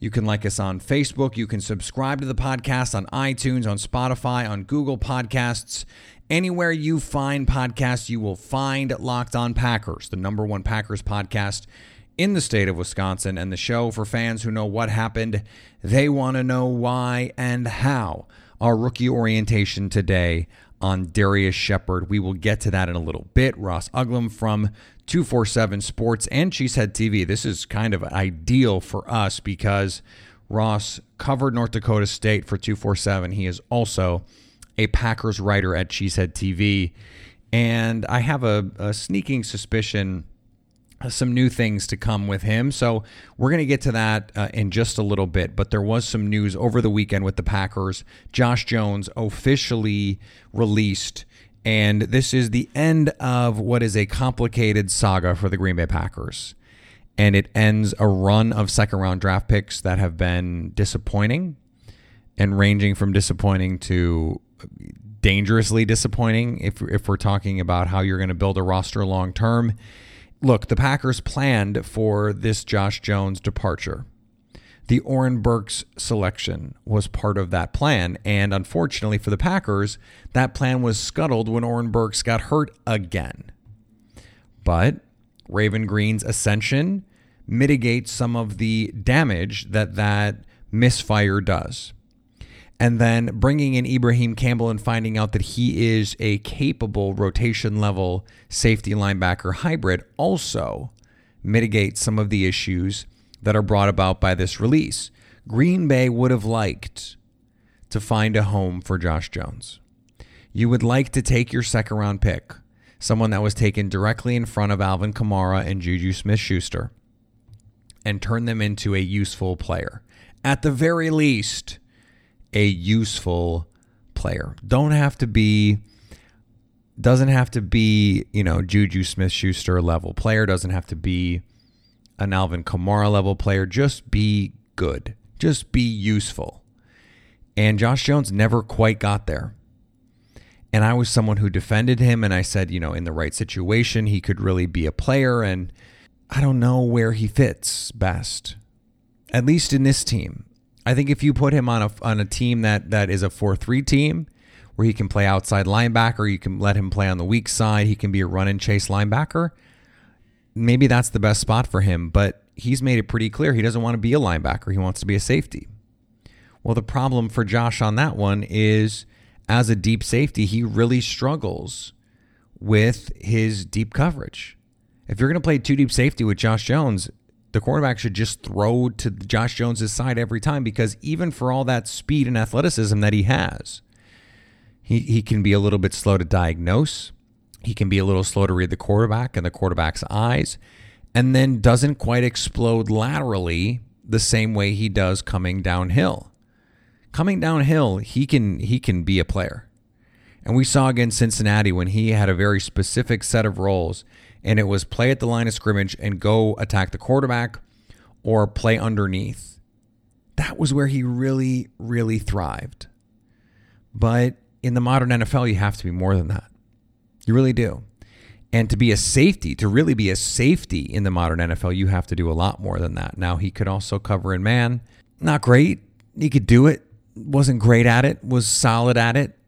You can like us on Facebook. You can subscribe to the podcast on iTunes, on Spotify, on Google Podcasts. Anywhere you find podcasts, you will find Locked On Packers, the number one Packers podcast in the state of Wisconsin, and the show for fans who know what happened. They want to know why and how. Our rookie orientation today on Darrius Shepherd. We will get to that in a little bit. Ross Uglem from 247 Sports and Cheesehead TV. This is kind of ideal for us because Ross covered North Dakota State for 247. He is also a Packers writer at Cheesehead TV. And I have a, a sneaking suspicion some new things to come with him. So we're going to get to that uh, in just a little bit. But there was some news over the weekend with the Packers. Josh Jones officially released. And this is the end of what is a complicated saga for the Green Bay Packers. And it ends a run of second round draft picks that have been disappointing and ranging from disappointing to dangerously disappointing if, if we're talking about how you're going to build a roster long term look, the Packers planned for this Josh Jones departure. The Oren Burks selection was part of that plan. And unfortunately for the Packers, that plan was scuttled when Oren Burks got hurt again. But Raven Greene's ascension mitigates some of the damage that that misfire does and then bringing in Ibraheim Campbell and finding out that he is a capable rotation level safety linebacker hybrid also mitigates some of the issues that are brought about by this release. Green Bay would have liked to find a home for Josh Jones. You would like to take your second round pick, someone that was taken directly in front of Alvin Kamara and Juju Smith Schuster, and turn them into a useful player. At the very least, a useful player. Don't have to be doesn't have to be, you know, Juju Smith Schuster level player, doesn't have to be an Alvin Kamara level player. Just be good. Just be useful. And Josh Jones never quite got there. And I was someone who defended him and I said, you know, in the right situation, he could really be a player. And I don't know where he fits best, at least in this team. I think if you put him on a on a team that that is a four three team, where he can play outside linebacker, you can let him play on the weak side. He can be a run and chase linebacker. Maybe that's the best spot for him. But he's made it pretty clear he doesn't want to be a linebacker. He wants to be a safety. Well, the problem for Josh on that one is as a deep safety, he really struggles with his deep coverage. If you're going to play two deep safety with Josh Jones, the quarterback should just throw to Josh Jones's side every time because even for all that speed and athleticism that he has, he, he can be a little bit slow to diagnose. He can be a little slow to read the quarterback and the quarterback's eyes, and then doesn't quite explode laterally the same way he does coming downhill. Coming downhill, he can he can be a player. And we saw against Cincinnati when he had a very specific set of roles and it was play at the line of scrimmage and go attack the quarterback or play underneath. That was where he really, really thrived. But in the modern NFL, you have to be more than that. You really do. And to be a safety, to really be a safety in the modern NFL, you have to do a lot more than that. Now, he could also cover in man. Not great. He could do it. Wasn't great at it. Was solid at it.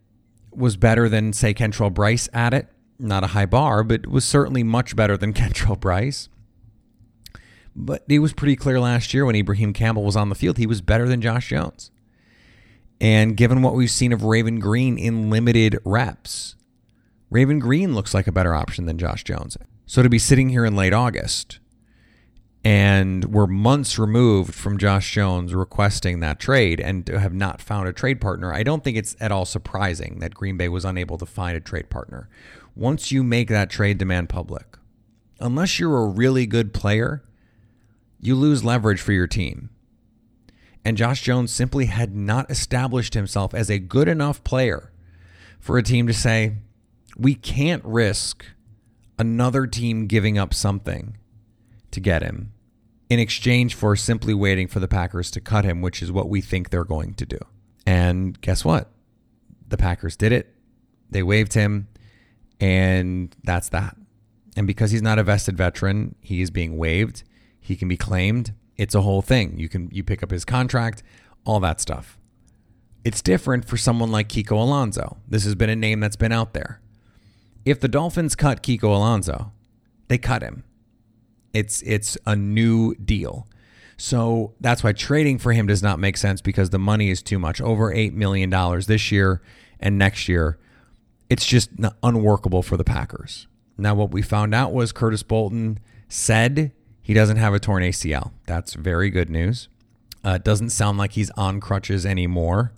Was better than, say, Kentrell Brice at it not a high bar, but was certainly much better than Kentrell Brice. But it was pretty clear last year when Ibraheim Campbell was on the field, he was better than Josh Jones. And given what we've seen of Raven Greene in limited reps, Raven Greene looks like a better option than Josh Jones. So to be sitting here in late August and we're months removed from Josh Jones requesting that trade and to have not found a trade partner, I don't think it's at all surprising that Green Bay was unable to find a trade partner. Once you make that trade demand public, unless you're a really good player, you lose leverage for your team. And Josh Jones simply had not established himself as a good enough player for a team to say, we can't risk another team giving up something to get him in exchange for simply waiting for the Packers to cut him, which is what we think they're going to do. And guess what? The Packers did it. They waived him, and that's that. And because he's not a vested veteran, he is being waived. He can be claimed. It's a whole thing. You can you pick up his contract, all that stuff. It's different for someone like Kiko Alonso. This has been a name that's been out there. If the Dolphins cut Kiko Alonso, they cut him. It's it's a new deal. So that's why trading for him does not make sense because the money is too much. Over $8 million this year and next year. It's just unworkable for the Packers. Now, what we found out was Curtis Bolton said he doesn't have a torn ACL. That's very good news. Uh, it doesn't sound like he's on crutches anymore.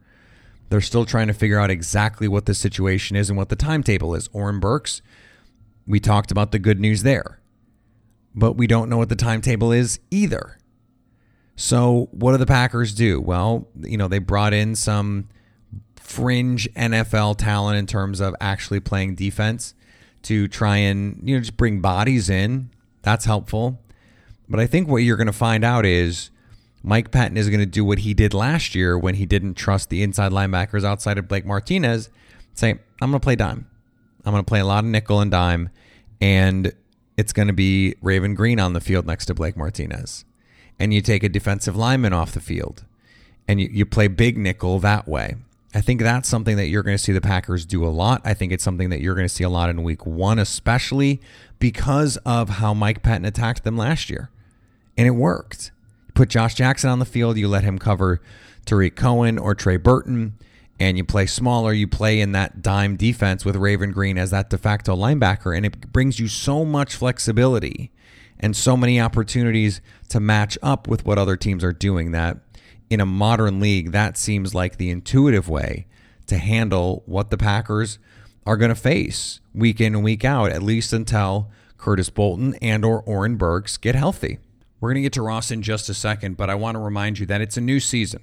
They're still trying to figure out exactly what the situation is and what the timetable is. Oren Burks, we talked about the good news there but we don't know what the timetable is either. So, what do the Packers do? Well, you know, they brought in some fringe NFL talent in terms of actually playing defense to try and, you know, just bring bodies in. That's helpful. But I think what you're going to find out is Mike Pettine is going to do what he did last year when he didn't trust the inside linebackers outside of Blake Martinez, say, I'm going to play dime. I'm going to play a lot of nickel and dime. And it's going to be Raven Greene on the field next to Blake Martinez. And you take a defensive lineman off the field and you, you play big nickel that way. I think that's something that you're going to see the Packers do a lot. I think it's something that you're going to see a lot in week one, especially because of how Mike Pettine attacked them last year. And it worked. You put Josh Jackson on the field, you let him cover Tarik Cohen or Trey Burton and you play smaller, you play in that dime defense with Raven Greene as that de facto linebacker, and it brings you so much flexibility and so many opportunities to match up with what other teams are doing that in a modern league, that seems like the intuitive way to handle what the Packers are going to face week in and week out, at least until Curtis Bolton and or Oren Burks get healthy. We're going to get to Ross in just a second, but I want to remind you that it's a new season.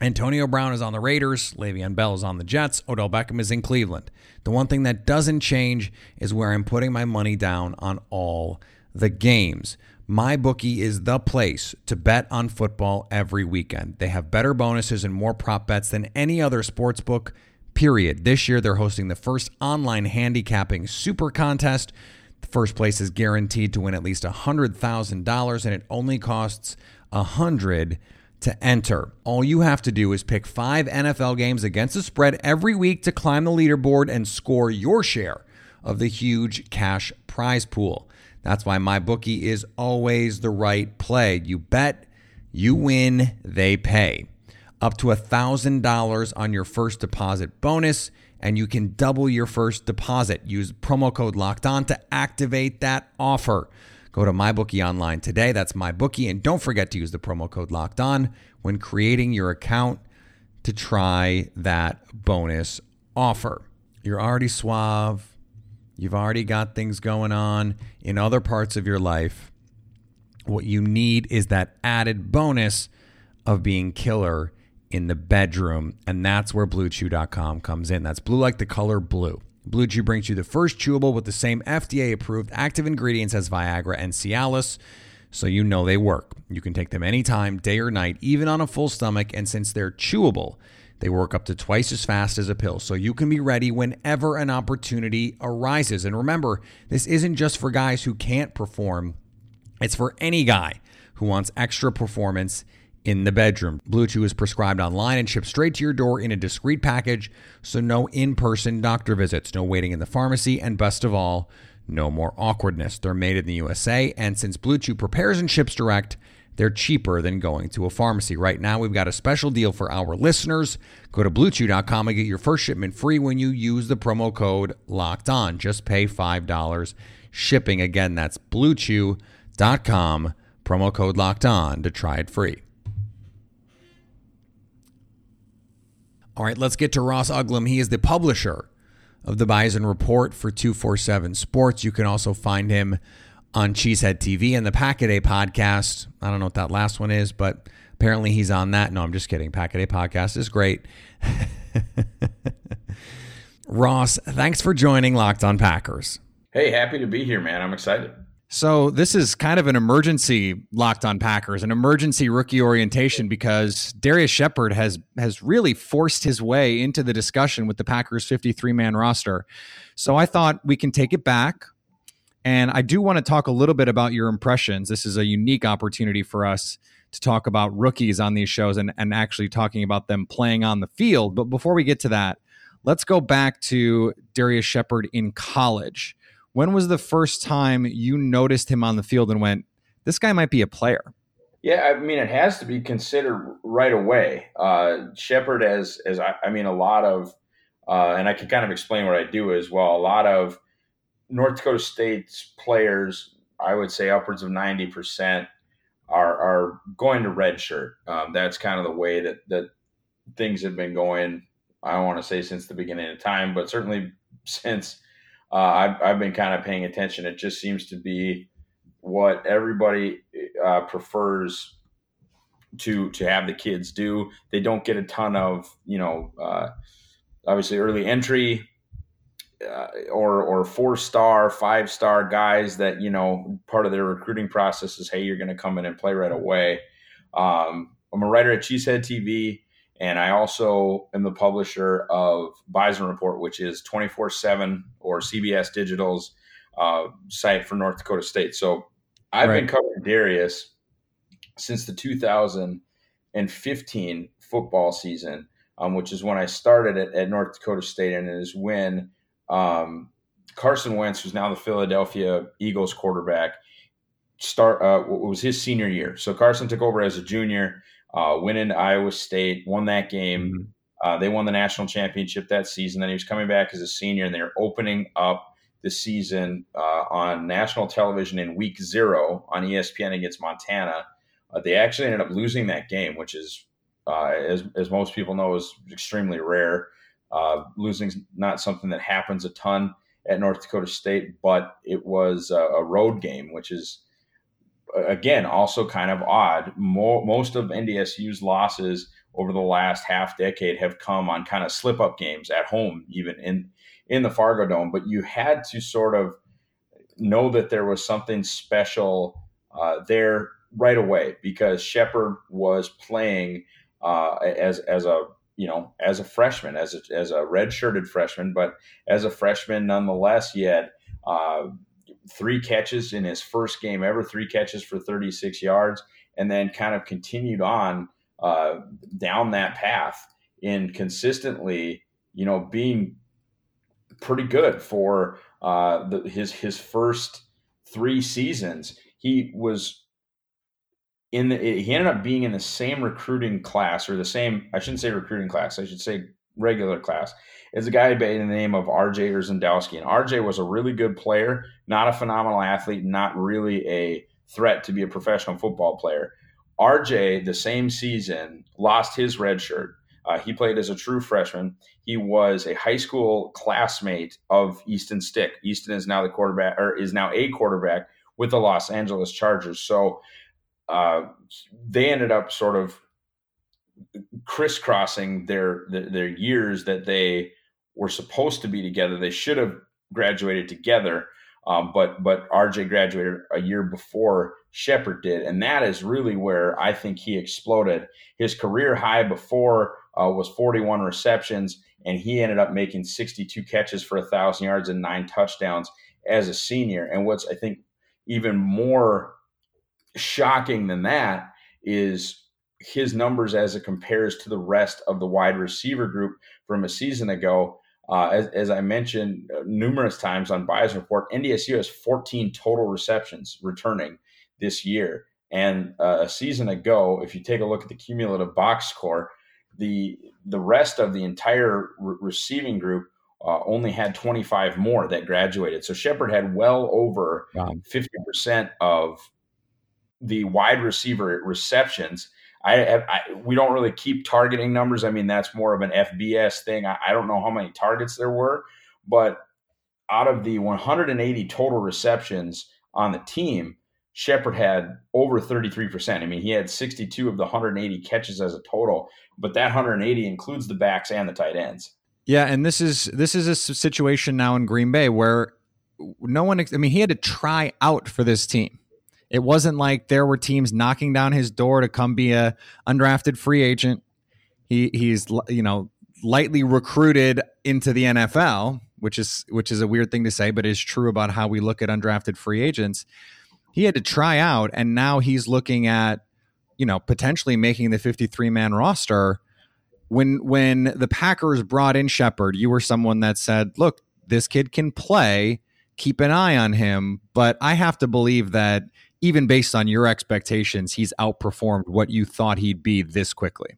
Antonio Brown is on the Raiders, Le'Veon Bell is on the Jets, Odell Beckham is in Cleveland. The one thing that doesn't change is where I'm putting my money down on all the games. My bookie is the place to bet on football every weekend. They have better bonuses and more prop bets than any other sports book. Period. This year they're hosting the first online handicapping super contest. The first place is guaranteed to win at least $100,000 and it only costs a 100 to enter. All you have to do is pick five NFL games against the spread every week to climb the leaderboard and score your share of the huge cash prize pool. That's why my bookie is always the right play. You bet, you win, they pay. Up to $1,000 on your first deposit bonus, and you can double your first deposit. Use promo code locked on to activate that offer. Go to MyBookie online today. That's MyBookie. And don't forget to use the promo code locked on when creating your account to try that bonus offer. You're already suave. You've already got things going on in other parts of your life. What you need is that added bonus of being killer in the bedroom. And that's where BlueChew.com comes in. That's blue like the color blue. Blue Chew brings you the first chewable with the same FDA approved active ingredients as Viagra and Cialis, so you know they work. You can take them anytime, day or night, even on a full stomach, and since they're chewable, they work up to twice as fast as a pill, so you can be ready whenever an opportunity arises. And remember, this isn't just for guys who can't perform, it's for any guy who wants extra performance in the bedroom. Blue Chew is prescribed online and shipped straight to your door in a discreet package, so no in person doctor visits, no waiting in the pharmacy, and best of all, no more awkwardness. They're made in the USA, and since Blue Chew prepares and ships direct, they're cheaper than going to a pharmacy. Right now, we've got a special deal for our listeners. Go to bluechew.com and get your first shipment free when you use the promo code locked on. Just pay $5 shipping. Again, that's bluechew.com, promo code locked on to try it free. All right, let's get to Ross Uglem. He is the publisher of the Bison Report for 247 Sports. You can also find him on Cheesehead TV and the Pack a podcast. I don't know what that last one is, but apparently he's on that. No, I'm just kidding. Pack a podcast is great. Ross, thanks for joining Locked on Packers. Hey, happy to be here, man. I'm excited. So this is kind of an emergency locked on Packers, an emergency rookie orientation because Darrius Shepherd has has really forced his way into the discussion with the Packers 53 man roster. So I thought we can take it back. And I do want to talk a little bit about your impressions. This is a unique opportunity for us to talk about rookies on these shows and, and actually talking about them playing on the field. But before we get to that, let's go back to Darrius Shepherd in college. When was the first time you noticed him on the field and went, this guy might be a player? Yeah, I mean, it has to be considered right away. Uh, Shepherd, as as I, I mean, a lot of, uh, and I can kind of explain what I do as well. A lot of North Dakota State's players, I would say upwards of 90% are, are going to redshirt. Um, that's kind of the way that, that things have been going. I don't want to say since the beginning of time, but certainly since uh, I've, I've been kind of paying attention. It just seems to be what everybody uh, prefers to to have the kids do. They don't get a ton of you know uh, obviously early entry uh, or or four star, five star guys that you know part of their recruiting process is hey, you're going to come in and play right away. Um, I'm a writer at Cheesehead TV, and I also am the publisher of Bison Report, which is 24 seven or CBS Digital's uh, site for North Dakota State. So I've right. been covering Darrius since the 2015 football season, um, which is when I started at, at North Dakota State, and it is when um, Carson Wentz, who's now the Philadelphia Eagles quarterback, start uh, was his senior year. So Carson took over as a junior, uh, went into Iowa State, won that game. Mm-hmm. Uh, they won the national championship that season. Then he was coming back as a senior, and they were opening up the season uh, on national television in Week Zero on ESPN against Montana. Uh, they actually ended up losing that game, which is, uh, as as most people know, is extremely rare. Uh, losing not something that happens a ton at North Dakota State, but it was a, a road game, which is again also kind of odd. Mo- most of NDSU's losses over the last half decade have come on kind of slip up games at home, even in in the Fargo Dome. But you had to sort of know that there was something special uh, there right away because Shepherd was playing uh, as as a you know, as a freshman, as a, as a redshirted freshman, but as a freshman nonetheless, he had uh, three catches in his first game ever, three catches for 36 yards, and then kind of continued on uh, down that path in consistently, you know, being pretty good for uh, the, his his first three seasons. He was in the he ended up being in the same recruiting class or the same I shouldn't say recruiting class I should say regular class is a guy by the name of RJ Urzendowski and RJ was a really good player not a phenomenal athlete not really a threat to be a professional football player. RJ the same season lost his red shirt. Uh, he played as a true freshman. He was a high school classmate of Easton Stick. Easton is now the quarterback or is now a quarterback with the Los Angeles Chargers. So uh, they ended up sort of crisscrossing their, their, years that they were supposed to be together. They should have graduated together, um, but but RJ graduated a year before Shepherd did, and that is really where I think he exploded. His career high before uh, was 41 receptions, and he ended up making 62 catches for a thousand yards and nine touchdowns as a senior. And what's I think even more shocking than that is his numbers as it compares to the rest of the wide receiver group from a season ago. Uh, as, as, I mentioned uh, numerous times on Bison Report, NDSU has 14 total receptions returning this year. And uh, a season ago, if you take a look at the cumulative box score, the the rest of the entire re- receiving group uh, only had 25 more that graduated. So Shepherd had well over wow. 50% of the wide receiver receptions. I, I, we don't really keep targeting numbers. I mean, that's more of an FBS thing. I, I don't know how many targets there were, but out of the 180 total receptions on the team, Shepherd had over 33%. I mean, he had 62 of the 180 catches as a total, but that 180 includes the backs and the tight ends. Yeah, and this is this is a situation now in Green Bay where no one I mean, he had to try out for this team. It wasn't like there were teams knocking down his door to come be a undrafted free agent. He he's you know lightly recruited into the NFL, which is which is a weird thing to say, but is true about how we look at undrafted free agents. He had to try out, and now he's looking at you know potentially making the 53 man roster. When when the Packers brought in Shepherd, you were someone that said, "Look, this kid can play. Keep an eye on him." But I have to believe that even based on your expectations, he's outperformed what you thought he'd be this quickly.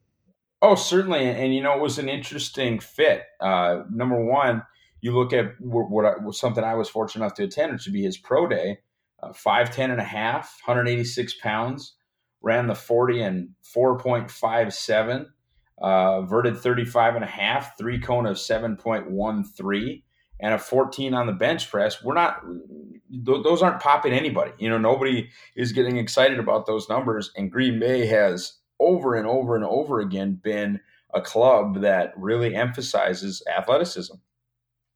Oh, certainly, and you know it was an interesting fit. Uh, number one, you look at what, what, I, something I was fortunate enough to attend, which would be his pro day. Uh, 5'10 and a half, 186 pounds, ran the 40 and 4.57, uh, verted 35 and a half, three cone of 7.13 and a 14 on the bench press, we're not, th- those aren't popping anybody. You know, nobody is getting excited about those numbers. And Green Bay has over and over and over again been a club that really emphasizes athleticism.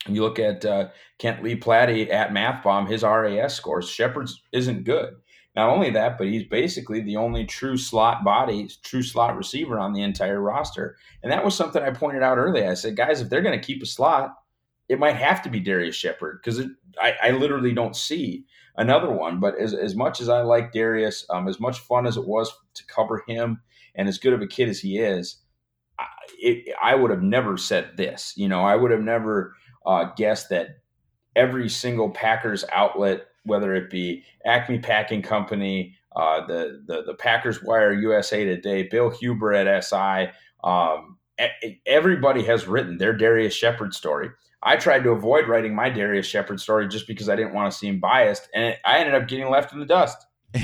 You look at uh, Kent Lee Platte at MathBomb, his RAS scores, Shepherd's isn't good. Not only that, but he's basically the only true slot body, true slot receiver on the entire roster. And that was something I pointed out earlier. I said, guys, if they're going to keep a slot, it might have to be Darrius Shepherd because I, I literally don't see another one. But as, as much as I like Darrius, um, as much fun as it was to cover him, and as good of a kid as he is, I, it, I would have never said this. You know, I would have never uh, guessed that every single Packers outlet, whether it be Acme Packing Company, uh, the, the the Packers Wire, USA Today, Bill Huber at SI, um, everybody has written their Darrius Shepherd story. I tried to avoid writing my Darrius Shepherd story just because I didn't want to seem biased, and I ended up getting left in the dust.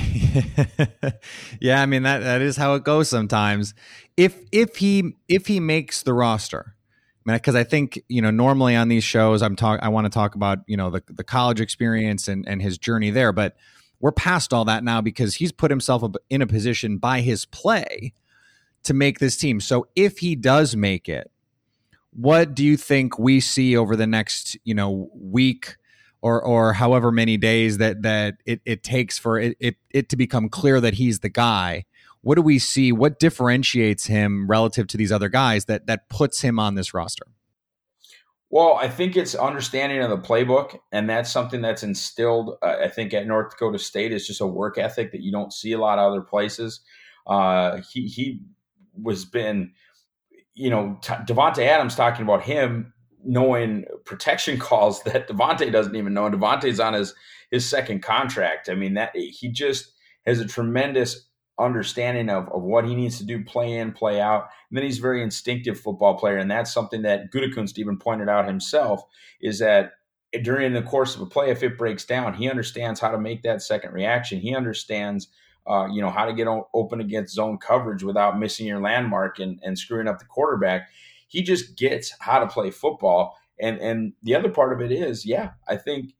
yeah, I mean that that is how it goes sometimes. If if he if he makes the roster, I mean, because I think you know normally on these shows I'm talk I want to talk about you know the the college experience and and his journey there, but we're past all that now because he's put himself in a position by his play to make this team. So if he does make it, what do you think we see over the next you know week or or however many days that that it, it takes for it, it it to become clear that he's the guy? What do we see? What differentiates him relative to these other guys that that puts him on this roster? Well i think it's understanding of the playbook and that's something that's instilled uh, i think at north dakota state is just a work ethic that you don't see a lot of other places. Uh, he he was been you know, T- Davante Adams talking about him knowing protection calls that Davante doesn't even know. And Davante's on his his second contract. I mean, that he just has a tremendous understanding of, of what he needs to do, play in, play out. And then he's a very instinctive football player. And that's something that Gutekunst even pointed out himself is that during the course of a play, if it breaks down, he understands how to make that second reaction. He understands uh, you know, how to get open against zone coverage without missing your landmark and, and screwing up the quarterback. He just gets how to play football. And and the other part of it is, yeah, I think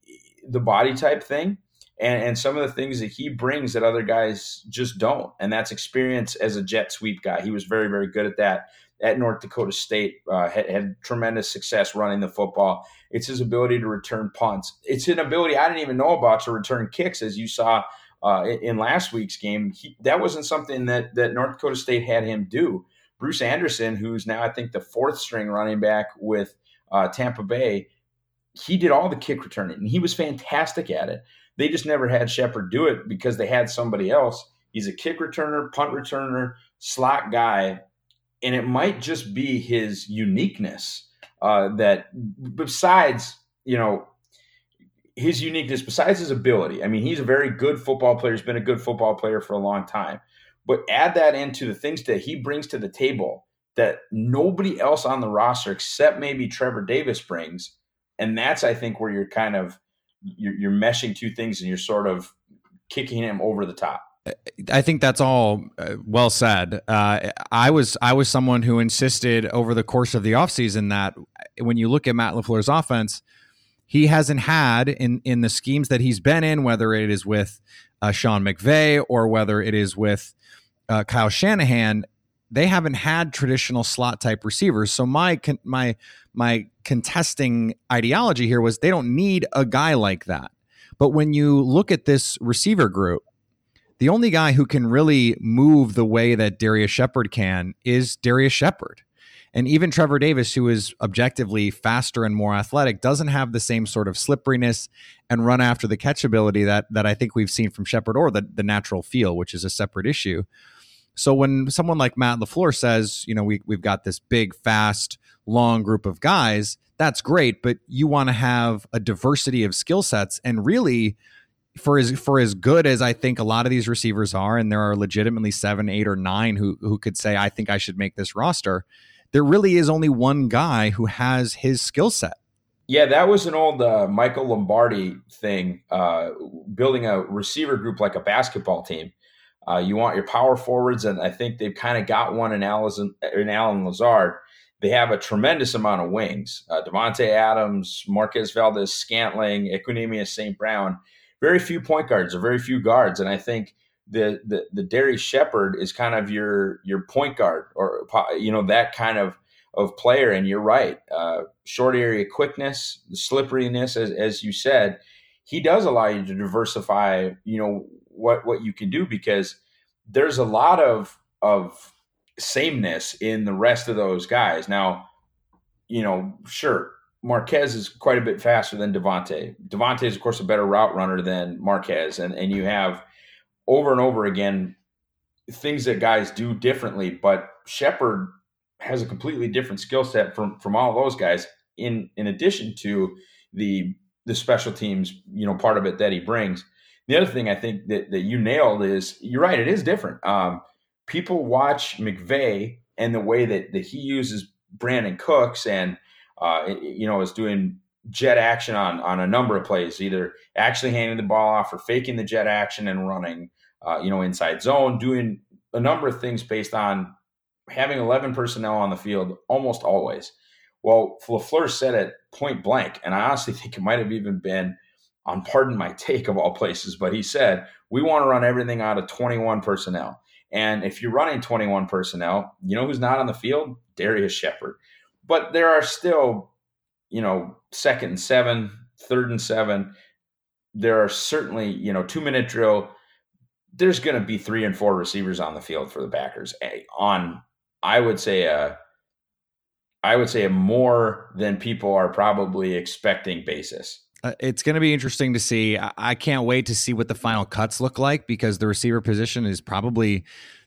the body type thing and, and some of the things that he brings that other guys just don't. And that's experience as a jet sweep guy. He was very, very good at that at North Dakota State, uh, had, had, tremendous success running the football. It's his ability to return punts. It's an ability I didn't even know about to return kicks, as you saw uh, in last week's game, he, that wasn't something that that North Dakota State had him do. Bruce Anderson, who's now I think the fourth string running back with uh, Tampa Bay, he did all the kick returning and he was fantastic at it. They just never had Shepherd do it because they had somebody else. He's a kick returner, punt returner, slot guy, and it might just be his uniqueness uh, that, besides you know his uniqueness, besides his ability, I mean, he's a very good football player. He's been a good football player for a long time. But add that into the things that he brings to the table that nobody else on the roster except maybe Trevor Davis brings, and that's I think where you're kind of you're, you're meshing two things and you're sort of kicking him over the top. I think that's all uh, well said. Uh, I was I was someone who insisted over the course of the offseason that when you look at Matt LaFleur's offense, he hasn't had in in the schemes that he's been in, whether it is with uh, Sean McVay or whether it is with uh, Kyle Shanahan, they haven't had traditional slot type receivers. So my con- my my contesting ideology here was they don't need a guy like that. But when you look at this receiver group, the only guy who can really move the way that Darrius Shepherd can is Darrius Shepherd. And even Trevor Davis, who is objectively faster and more athletic, doesn't have the same sort of slipperiness and run after the catchability that that I think we've seen from Shepherd or the, the natural feel, which is a separate issue. So when someone like Matt LaFleur says, you know, we, we've got this big, fast, long group of guys, that's great, but you want to have a diversity of skill sets. And really, for as for as good as I think a lot of these receivers are, and there are legitimately seven, eight, or nine who who could say, I think I should make this roster, there really is only one guy who has his skill set. Yeah, that was an old uh, Michael Lombardi thing, uh, building a receiver group like a basketball team. Uh, you want your power forwards, and I think they've kind of got one in, Allison, in Allen Lazard. They have a tremendous amount of wings. Uh, Davante Adams, Marquez Valdes Scantling, Equanimeous St. Brown. Very few point guards or very few guards, and I think the the the Darrius Shepherd is kind of your your point guard or you know that kind of of player. And you're right, uh, short area quickness, the slipperiness, as as you said, he does allow you to diversify. You know what what you can do because there's a lot of of sameness in the rest of those guys. Now, you know, sure, Marquez is quite a bit faster than Davante. Davante is, of course, a better route runner than Marquez, and and you have over and over again things that guys do differently. But Shepherd has a completely different skill set from from all those guys. In in addition to the the special teams, you know, part of it that he brings. The other thing I think that, that you nailed is you're right. It is different. Um, people watch McVay and the way that, that he uses Brandin Cooks and, uh, you know, is doing jet action on, on a number of plays, either actually handing the ball off or faking the jet action and running, uh, you know, inside zone, doing a number of things based on having 11 personnel on the field almost always. Well, LaFleur said it point blank, and I honestly think it might have even been – on pardon my take of all places, but he said, we want to run everything out of 21 personnel. And if you're running 21 personnel, you know who's not on the field? Darrius Shepherd. But there are still, you know, second and seven, third and seven. There are certainly, you know, two minute drill. There's going to be three and four receivers on the field for the backers on, I would say, a, I would say a more than people are probably expecting basis. Uh, it's going to be interesting to see. I-, I can't wait to see what the final cuts look like because the receiver position is probably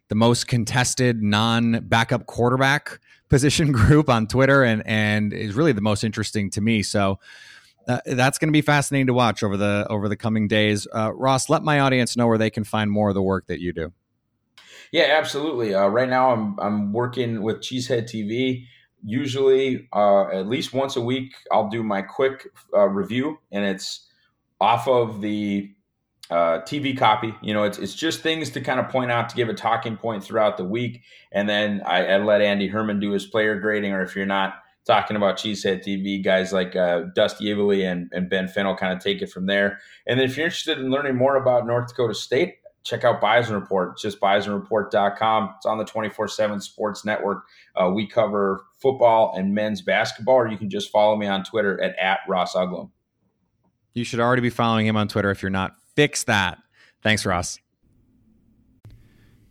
the most contested non-backup quarterback position group on Twitter, and and is really the most interesting to me. So. Uh, that's going to be fascinating to watch over the over the coming days. Uh, Ross, let my audience know where they can find more of the work that you do. Yeah, absolutely. Uh, right now, I'm I'm working with Cheesehead TV usually uh, at least once a week i'll do my quick uh, review and it's off of the uh, tv copy you know it's, it's just things to kind of point out to give a talking point throughout the week and then I, I let andy herman do his player grading or if you're not talking about cheesehead tv guys like uh, dusty Evely and, and ben fennell kind of take it from there and if you're interested in learning more about north dakota state check out Bison Report, It's just bisonreport.com. It's on the 24 7 Sports Network. Uh, we cover football and men's basketball, or you can just follow me on Twitter at, at Ross Uglem. You should already be following him on Twitter if you're not. Fix that. Thanks, Ross.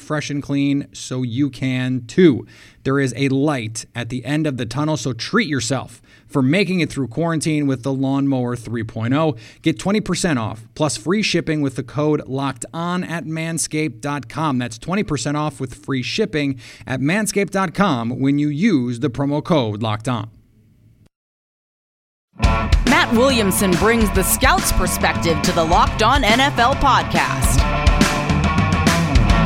fresh and clean so you can too. There is a light at the end of the tunnel, so treat yourself for making it through quarantine with the Lawnmower 3.0. Get 20% off plus free shipping with the code locked on at manscaped.com. That's 20% off with free shipping at manscaped.com when you use the promo code locked on. Matt Williamson brings the scout's perspective to the Locked On NFL podcast.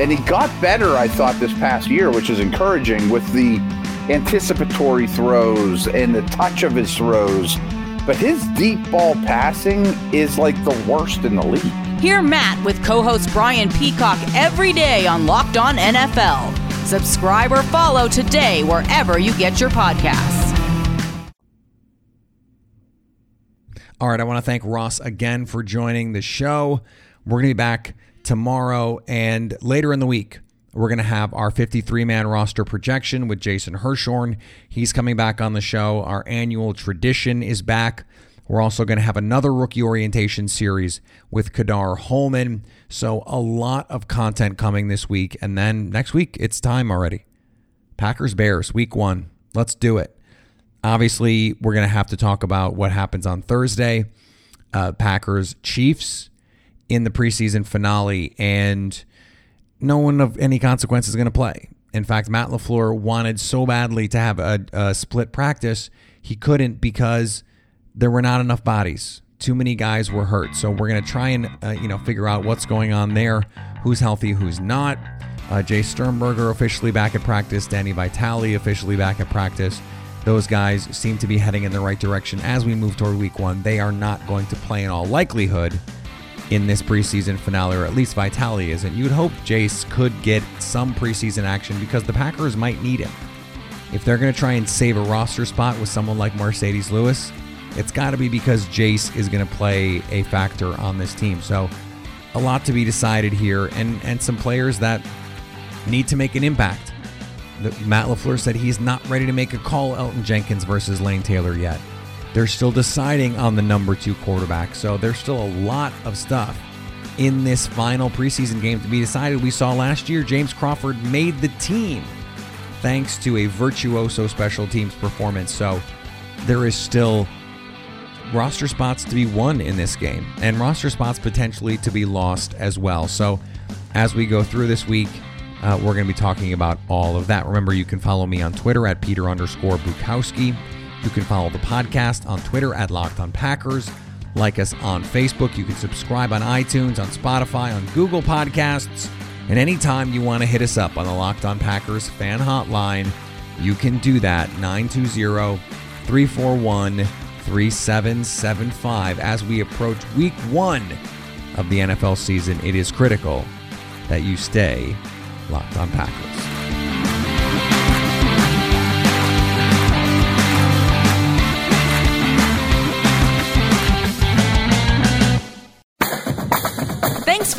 and he got better, I thought, this past year, which is encouraging with the anticipatory throws and the touch of his throws. But his deep ball passing is like the worst in the league. Hear Matt with co host Brian Peacock every day on Locked On NFL. Subscribe or follow today wherever you get your podcasts. All right, I want to thank Ross again for joining the show. We're going to be back tomorrow and later in the week. We're going to have our 53 man roster projection with Jason Hirschhorn. He's coming back on the show. Our annual tradition is back. We're also going to have another rookie orientation series with Kadar Holman. So, a lot of content coming this week. And then next week, it's time already. Packers Bears, week one. Let's do it. Obviously, we're going to have to talk about what happens on Thursday. Uh, Packers Chiefs in the preseason finale. And no one of any consequence is going to play. In fact, Matt LaFleur wanted so badly to have a, a split practice, he couldn't because there were not enough bodies. Too many guys were hurt. So we're going to try and uh, you know figure out what's going on there, who's healthy, who's not. Uh, Jace Sternberger officially back at practice. Danny Vitale officially back at practice. Those guys seem to be heading in the right direction as we move toward week one. They are not going to play in all likelihood in this preseason finale, or at least Vitale isn't. You'd hope Jace could get some preseason action because the Packers might need him. If they're going to try and save a roster spot with someone like Marcedes Lewis, it's got to be because Jace is going to play a factor on this team. So, a lot to be decided here, and and some players that need to make an impact. Matt Lafleur said he's not ready to make a call Elgton Jenkins versus Lane Taylor yet. They're still deciding on the number two quarterback, so there's still a lot of stuff in this final preseason game to be decided. We saw last year James Crawford made the team thanks to a virtuoso special teams performance. So there is still roster spots to be won in this game and roster spots potentially to be lost as well. So as we go through this week, uh, we're going to be talking about all of that. Remember, you can follow me on Twitter at Peter underscore Bukowski. You can follow the podcast on Twitter at Locked on Packers. Like us on Facebook. You can subscribe on iTunes, on Spotify, on Google Podcasts. And anytime you want to hit us up on the Locked on Packers fan hotline, you can do that 920 341 3775. As we approach week one of the NFL season, it is critical that you stay locked on Packers.